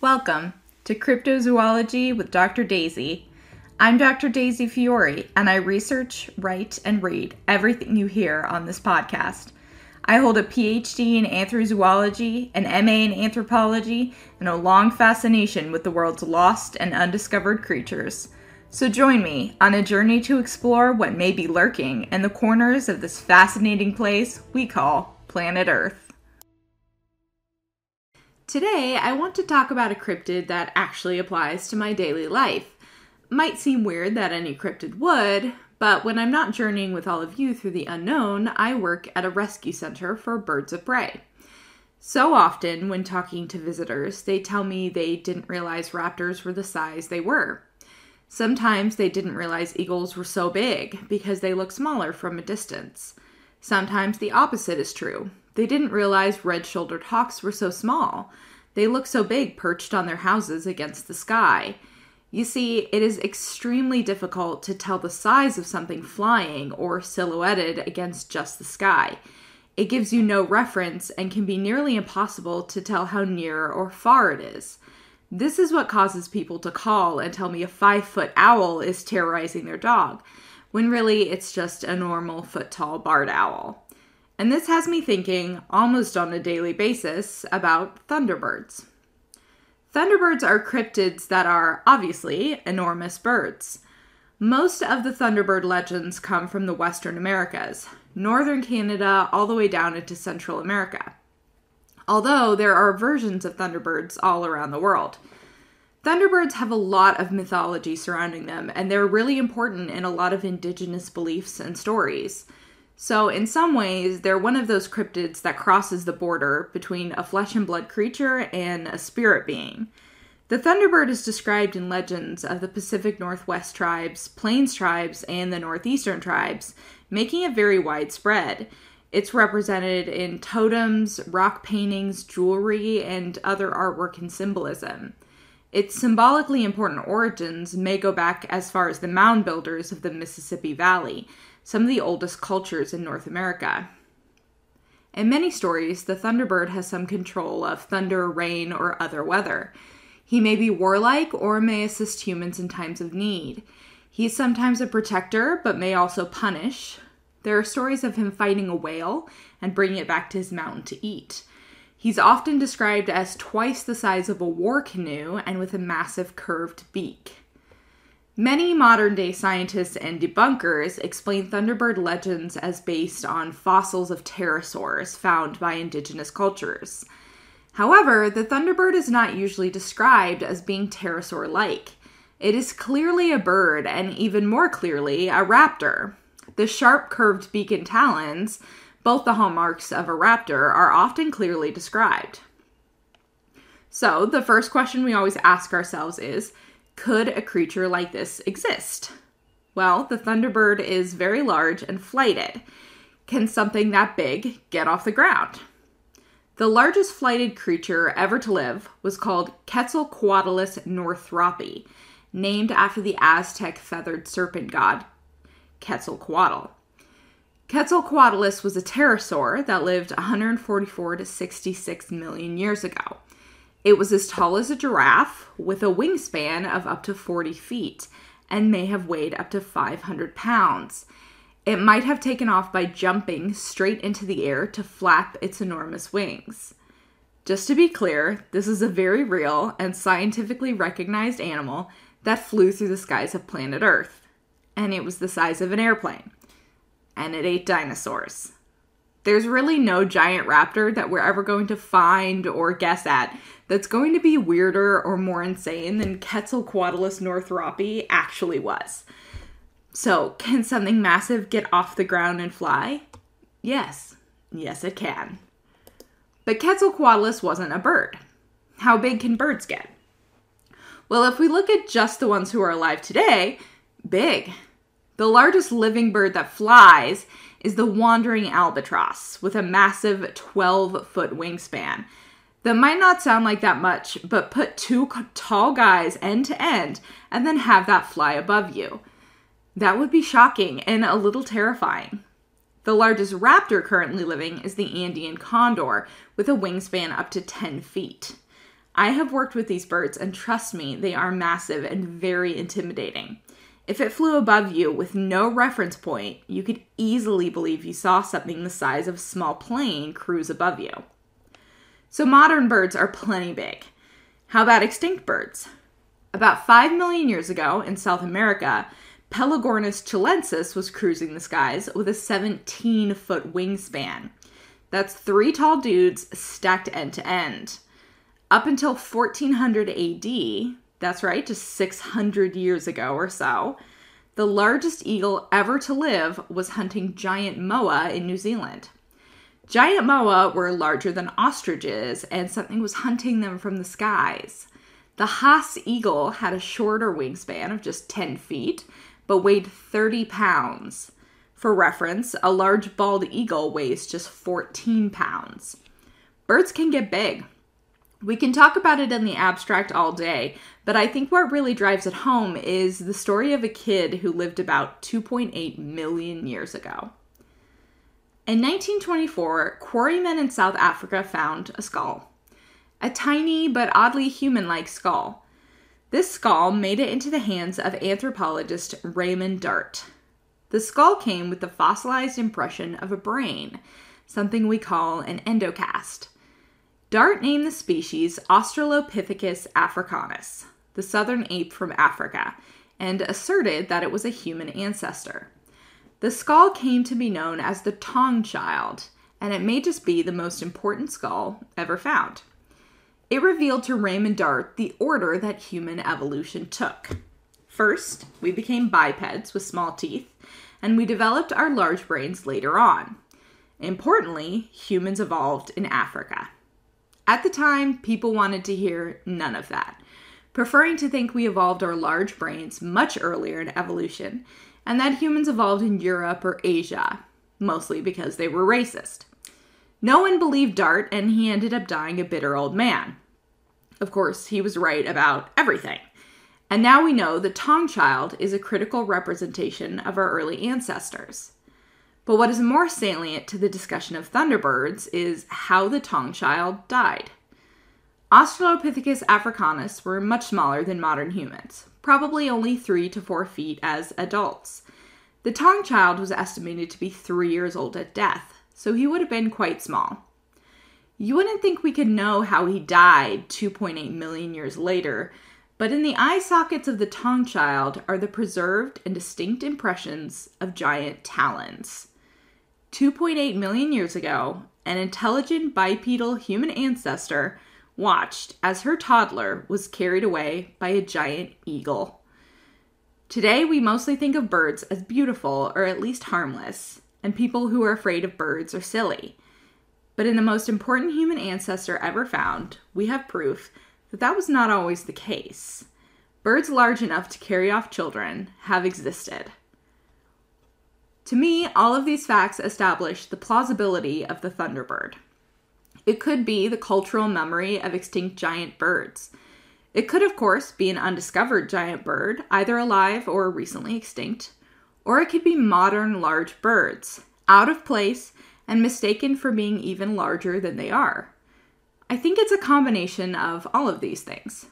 Welcome to Cryptozoology with Dr. Daisy. I'm Dr. Daisy Fiore, and I research, write, and read everything you hear on this podcast. I hold a PhD in anthrozoology, an MA in anthropology, and a long fascination with the world's lost and undiscovered creatures. So join me on a journey to explore what may be lurking in the corners of this fascinating place we call planet Earth. Today, I want to talk about a cryptid that actually applies to my daily life. Might seem weird that any cryptid would, but when I'm not journeying with all of you through the unknown, I work at a rescue center for birds of prey. So often, when talking to visitors, they tell me they didn't realize raptors were the size they were. Sometimes they didn't realize eagles were so big because they look smaller from a distance. Sometimes the opposite is true. They didn't realize red shouldered hawks were so small. They look so big perched on their houses against the sky. You see, it is extremely difficult to tell the size of something flying or silhouetted against just the sky. It gives you no reference and can be nearly impossible to tell how near or far it is. This is what causes people to call and tell me a five foot owl is terrorizing their dog, when really it's just a normal foot tall barred owl. And this has me thinking, almost on a daily basis, about thunderbirds. Thunderbirds are cryptids that are obviously enormous birds. Most of the Thunderbird legends come from the Western Americas, northern Canada, all the way down into Central America. Although there are versions of Thunderbirds all around the world. Thunderbirds have a lot of mythology surrounding them, and they're really important in a lot of indigenous beliefs and stories. So, in some ways, they're one of those cryptids that crosses the border between a flesh and blood creature and a spirit being. The Thunderbird is described in legends of the Pacific Northwest tribes, Plains tribes, and the Northeastern tribes, making it very widespread. It's represented in totems, rock paintings, jewelry, and other artwork and symbolism. Its symbolically important origins may go back as far as the mound builders of the Mississippi Valley, some of the oldest cultures in North America. In many stories, the Thunderbird has some control of thunder, rain, or other weather. He may be warlike or may assist humans in times of need. He is sometimes a protector, but may also punish. There are stories of him fighting a whale and bringing it back to his mountain to eat. He's often described as twice the size of a war canoe and with a massive curved beak. Many modern day scientists and debunkers explain Thunderbird legends as based on fossils of pterosaurs found by indigenous cultures. However, the Thunderbird is not usually described as being pterosaur like. It is clearly a bird, and even more clearly, a raptor. The sharp curved beak and talons, both the hallmarks of a raptor, are often clearly described. So, the first question we always ask ourselves is could a creature like this exist? Well, the Thunderbird is very large and flighted. Can something that big get off the ground? The largest flighted creature ever to live was called Quetzalcoatlus northropi, named after the Aztec feathered serpent god Quetzalcoatl. Quetzalcoatlus was a pterosaur that lived 144 to 66 million years ago. It was as tall as a giraffe with a wingspan of up to 40 feet and may have weighed up to 500 pounds. It might have taken off by jumping straight into the air to flap its enormous wings. Just to be clear, this is a very real and scientifically recognized animal that flew through the skies of planet Earth, and it was the size of an airplane. And it ate dinosaurs. There's really no giant raptor that we're ever going to find or guess at that's going to be weirder or more insane than Quetzalcoatlus northropi actually was. So, can something massive get off the ground and fly? Yes. Yes, it can. But Quetzalcoatlus wasn't a bird. How big can birds get? Well, if we look at just the ones who are alive today, big. The largest living bird that flies is the wandering albatross with a massive 12 foot wingspan. That might not sound like that much, but put two tall guys end to end and then have that fly above you. That would be shocking and a little terrifying. The largest raptor currently living is the Andean condor, with a wingspan up to 10 feet. I have worked with these birds, and trust me, they are massive and very intimidating. If it flew above you with no reference point, you could easily believe you saw something the size of a small plane cruise above you. So, modern birds are plenty big. How about extinct birds? About 5 million years ago in South America, Pelagornis chilensis was cruising the skies with a 17 foot wingspan. That's three tall dudes stacked end to end. Up until 1400 AD, that's right, just 600 years ago or so, the largest eagle ever to live was hunting giant moa in New Zealand. Giant moa were larger than ostriches, and something was hunting them from the skies. The Haast eagle had a shorter wingspan of just 10 feet, but weighed 30 pounds. For reference, a large bald eagle weighs just 14 pounds. Birds can get big. We can talk about it in the abstract all day, but I think what really drives it home is the story of a kid who lived about 2.8 million years ago. In 1924, quarrymen in South Africa found a skull. A tiny but oddly human like skull. This skull made it into the hands of anthropologist Raymond Dart. The skull came with the fossilized impression of a brain, something we call an endocast. Dart named the species Australopithecus africanus, the southern ape from Africa, and asserted that it was a human ancestor. The skull came to be known as the Taung Child, and it may just be the most important skull ever found. It revealed to Raymond Dart the order that human evolution took. First, we became bipeds with small teeth, and we developed our large brains later on. Importantly, humans evolved in Africa. At the time, people wanted to hear none of that, preferring to think we evolved our large brains much earlier in evolution and that humans evolved in Europe or Asia, mostly because they were racist. No one believed Dart, and he ended up dying a bitter old man. Of course, he was right about everything. And now we know the Taung child is a critical representation of our early ancestors. But what is more salient to the discussion of thunderbirds is how the Taung child died. Australopithecus africanus were much smaller than modern humans, probably only 3 to 4 feet as adults. The Taung child was estimated to be 3 years old at death, so he would have been quite small. You wouldn't think we could know how he died 2.8 million years later, but in the eye sockets of the Taung child are the preserved and distinct impressions of giant talons. 2.8 million years ago, an intelligent bipedal human ancestor watched as her toddler was carried away by a giant eagle. Today, we mostly think of birds as beautiful or at least harmless, and people who are afraid of birds are silly. But in the most important human ancestor ever found, we have proof that that was not always the case. Birds large enough to carry off children have existed. To me, all of these facts establish the plausibility of the thunderbird. It could be the cultural memory of extinct giant birds. It could, of course, be an undiscovered giant bird, either alive or recently extinct. Or it could be modern large birds, out of place and mistaken for being even larger than they are. I think it's a combination of all of these things.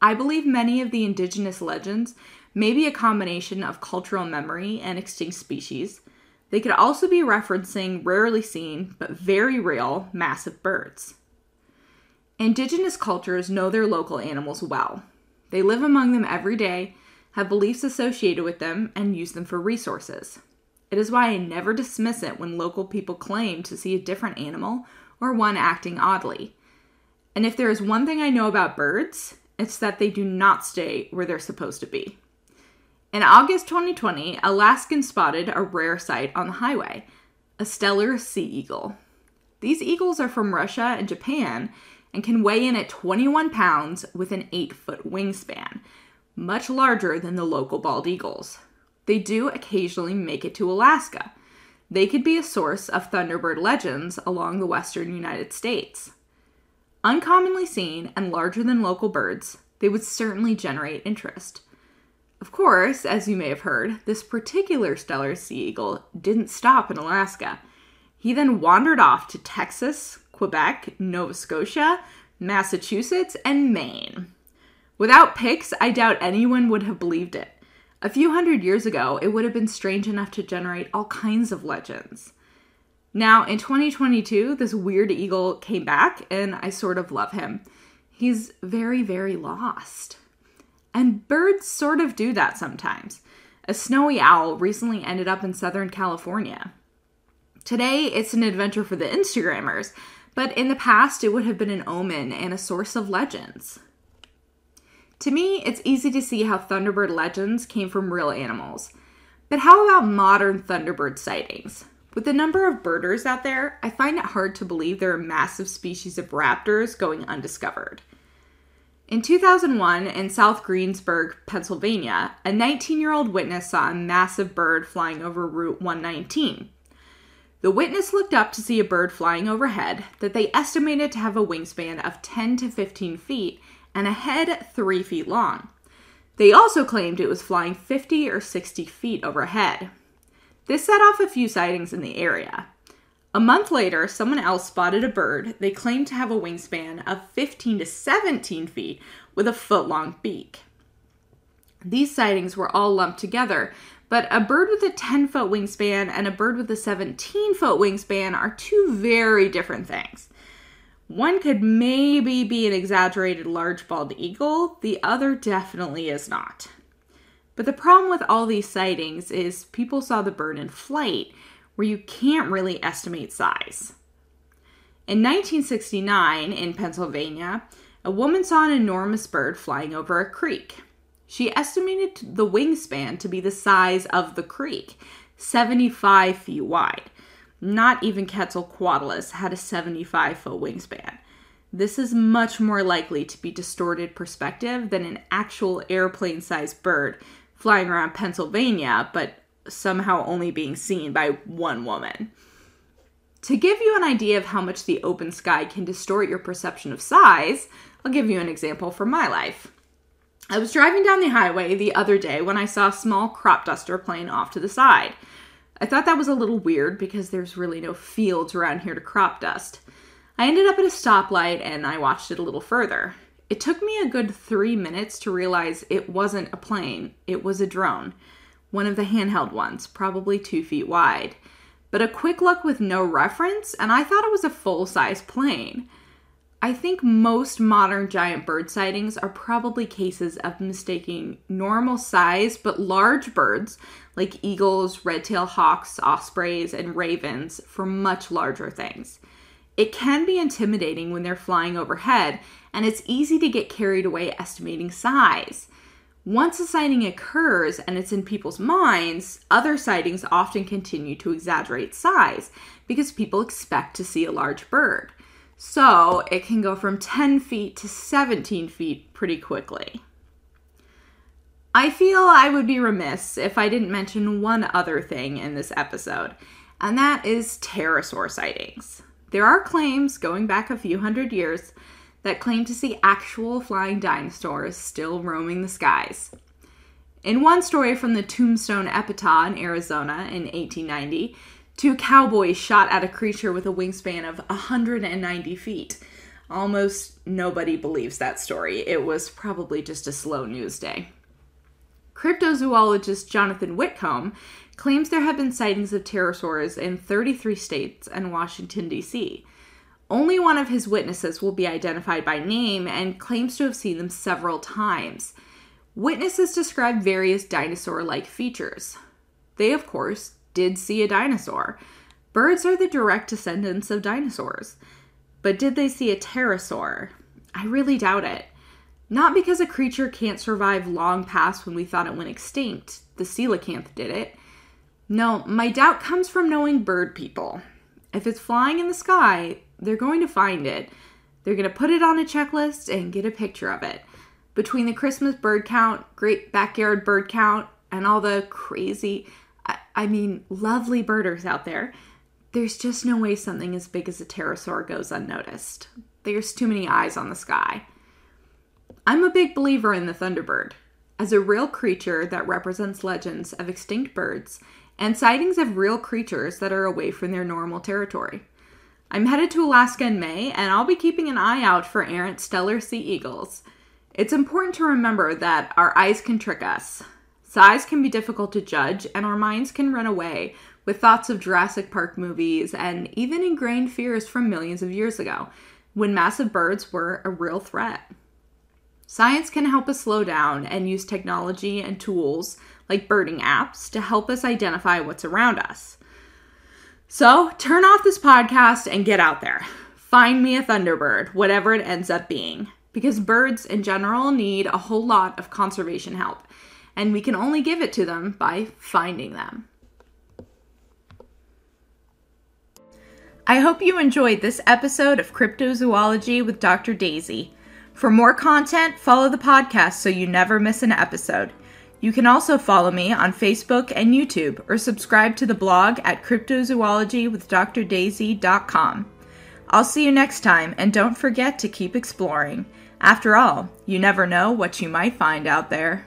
I believe many of the indigenous legends may be a combination of cultural memory and extinct species, they could also be referencing rarely seen but very real massive birds. Indigenous cultures know their local animals well. They live among them every day, have beliefs associated with them, and use them for resources. It is why I never dismiss it when local people claim to see a different animal or one acting oddly. And if there is one thing I know about birds, it's that they do not stay where they're supposed to be. In August 2020, Alaskans spotted a rare sight on the highway a Steller sea eagle. These eagles are from Russia and Japan and can weigh in at 21 pounds with an 8 foot wingspan, much larger than the local bald eagles. They do occasionally make it to Alaska. They could be a source of Thunderbird legends along the western United States. Uncommonly seen and larger than local birds, they would certainly generate interest. Of course, as you may have heard, this particular Steller sea eagle didn't stop in Alaska. He then wandered off to Texas, Quebec, Nova Scotia, Massachusetts, and Maine. Without pics, I doubt anyone would have believed it. A few hundred years ago, it would have been strange enough to generate all kinds of legends. Now, in 2022, this weird eagle came back, and I sort of love him. He's very, very lost. And birds sort of do that sometimes. A snowy owl recently ended up in Southern California. Today, it's an adventure for the Instagrammers, but in the past, it would have been an omen and a source of legends. To me, it's easy to see how Thunderbird legends came from real animals. But how about modern Thunderbird sightings? With the number of birders out there, I find it hard to believe there are massive species of raptors going undiscovered. In 2001, in South Greensburg, Pennsylvania, a 19 year old witness saw a massive bird flying over Route 119. The witness looked up to see a bird flying overhead that they estimated to have a wingspan of 10 to 15 feet and a head 3 feet long. They also claimed it was flying 50 or 60 feet overhead. This set off a few sightings in the area. A month later, someone else spotted a bird they claimed to have a wingspan of 15 to 17 feet with a foot long beak. These sightings were all lumped together, but a bird with a 10 foot wingspan and a bird with a 17 foot wingspan are two very different things. One could maybe be an exaggerated large bald eagle, the other definitely is not. But the problem with all these sightings is people saw the bird in flight, where you can't really estimate size. In 1969, in Pennsylvania, a woman saw an enormous bird flying over a creek. She estimated the wingspan to be the size of the creek, 75 feet wide. Not even Quetzalcoatlus had a 75 foot wingspan. This is much more likely to be distorted perspective than an actual airplane sized bird flying around Pennsylvania, but somehow only being seen by one woman. To give you an idea of how much the open sky can distort your perception of size, I'll give you an example from my life. I was driving down the highway the other day when I saw a small crop duster plane off to the side. I thought that was a little weird because there's really no fields around here to crop dust. I ended up at a stoplight and I watched it a little further. It took me a good three minutes to realize it wasn't a plane, it was a drone. One of the handheld ones, probably two feet wide. But a quick look with no reference, and I thought it was a full size plane. I think most modern giant bird sightings are probably cases of mistaking normal size but large birds like eagles, red tailed hawks, ospreys, and ravens for much larger things. It can be intimidating when they're flying overhead, and it's easy to get carried away estimating size. Once a sighting occurs and it's in people's minds, other sightings often continue to exaggerate size because people expect to see a large bird. So it can go from 10 feet to 17 feet pretty quickly. I feel I would be remiss if I didn't mention one other thing in this episode, and that is pterosaur sightings. There are claims going back a few hundred years that claim to see actual flying dinosaurs still roaming the skies. In one story from the Tombstone Epitaph in Arizona in 1890, two cowboys shot at a creature with a wingspan of 190 feet. Almost nobody believes that story. It was probably just a slow news day. Cryptozoologist Jonathan Whitcomb claims there have been sightings of pterosaurs in 33 states and Washington, D.C. Only one of his witnesses will be identified by name and claims to have seen them several times. Witnesses describe various dinosaur like features. They, of course, did see a dinosaur. Birds are the direct descendants of dinosaurs. But did they see a pterosaur? I really doubt it. Not because a creature can't survive long past when we thought it went extinct. The coelacanth did it. No, my doubt comes from knowing bird people. If it's flying in the sky, they're going to find it. They're going to put it on a checklist and get a picture of it. Between the Christmas bird count, great backyard bird count, and all the crazy, I, mean, lovely birders out there, there's just no way something as big as a pterosaur goes unnoticed. There's too many eyes on the sky. I'm a big believer in the Thunderbird. As a real creature that represents legends of extinct birds, and sightings of real creatures that are away from their normal territory. I'm headed to Alaska in May, and I'll be keeping an eye out for errant Steller sea eagles. It's important to remember that our eyes can trick us. Size can be difficult to judge, and our minds can run away with thoughts of Jurassic Park movies and even ingrained fears from millions of years ago, when massive birds were a real threat. Science can help us slow down and use technology and tools like birding apps to help us identify what's around us. So turn off this podcast and get out there. Find me a Thunderbird, whatever it ends up being, because birds in general need a whole lot of conservation help, and we can only give it to them by finding them. I hope you enjoyed this episode of Cryptozoology with Dr. Daisy. For more content, follow the podcast so you never miss an episode. You can also follow me on Facebook and YouTube or subscribe to the blog at cryptozoologywithdrdaisy.com. I'll see you next time, and don't forget to keep exploring. After all, you never know what you might find out there.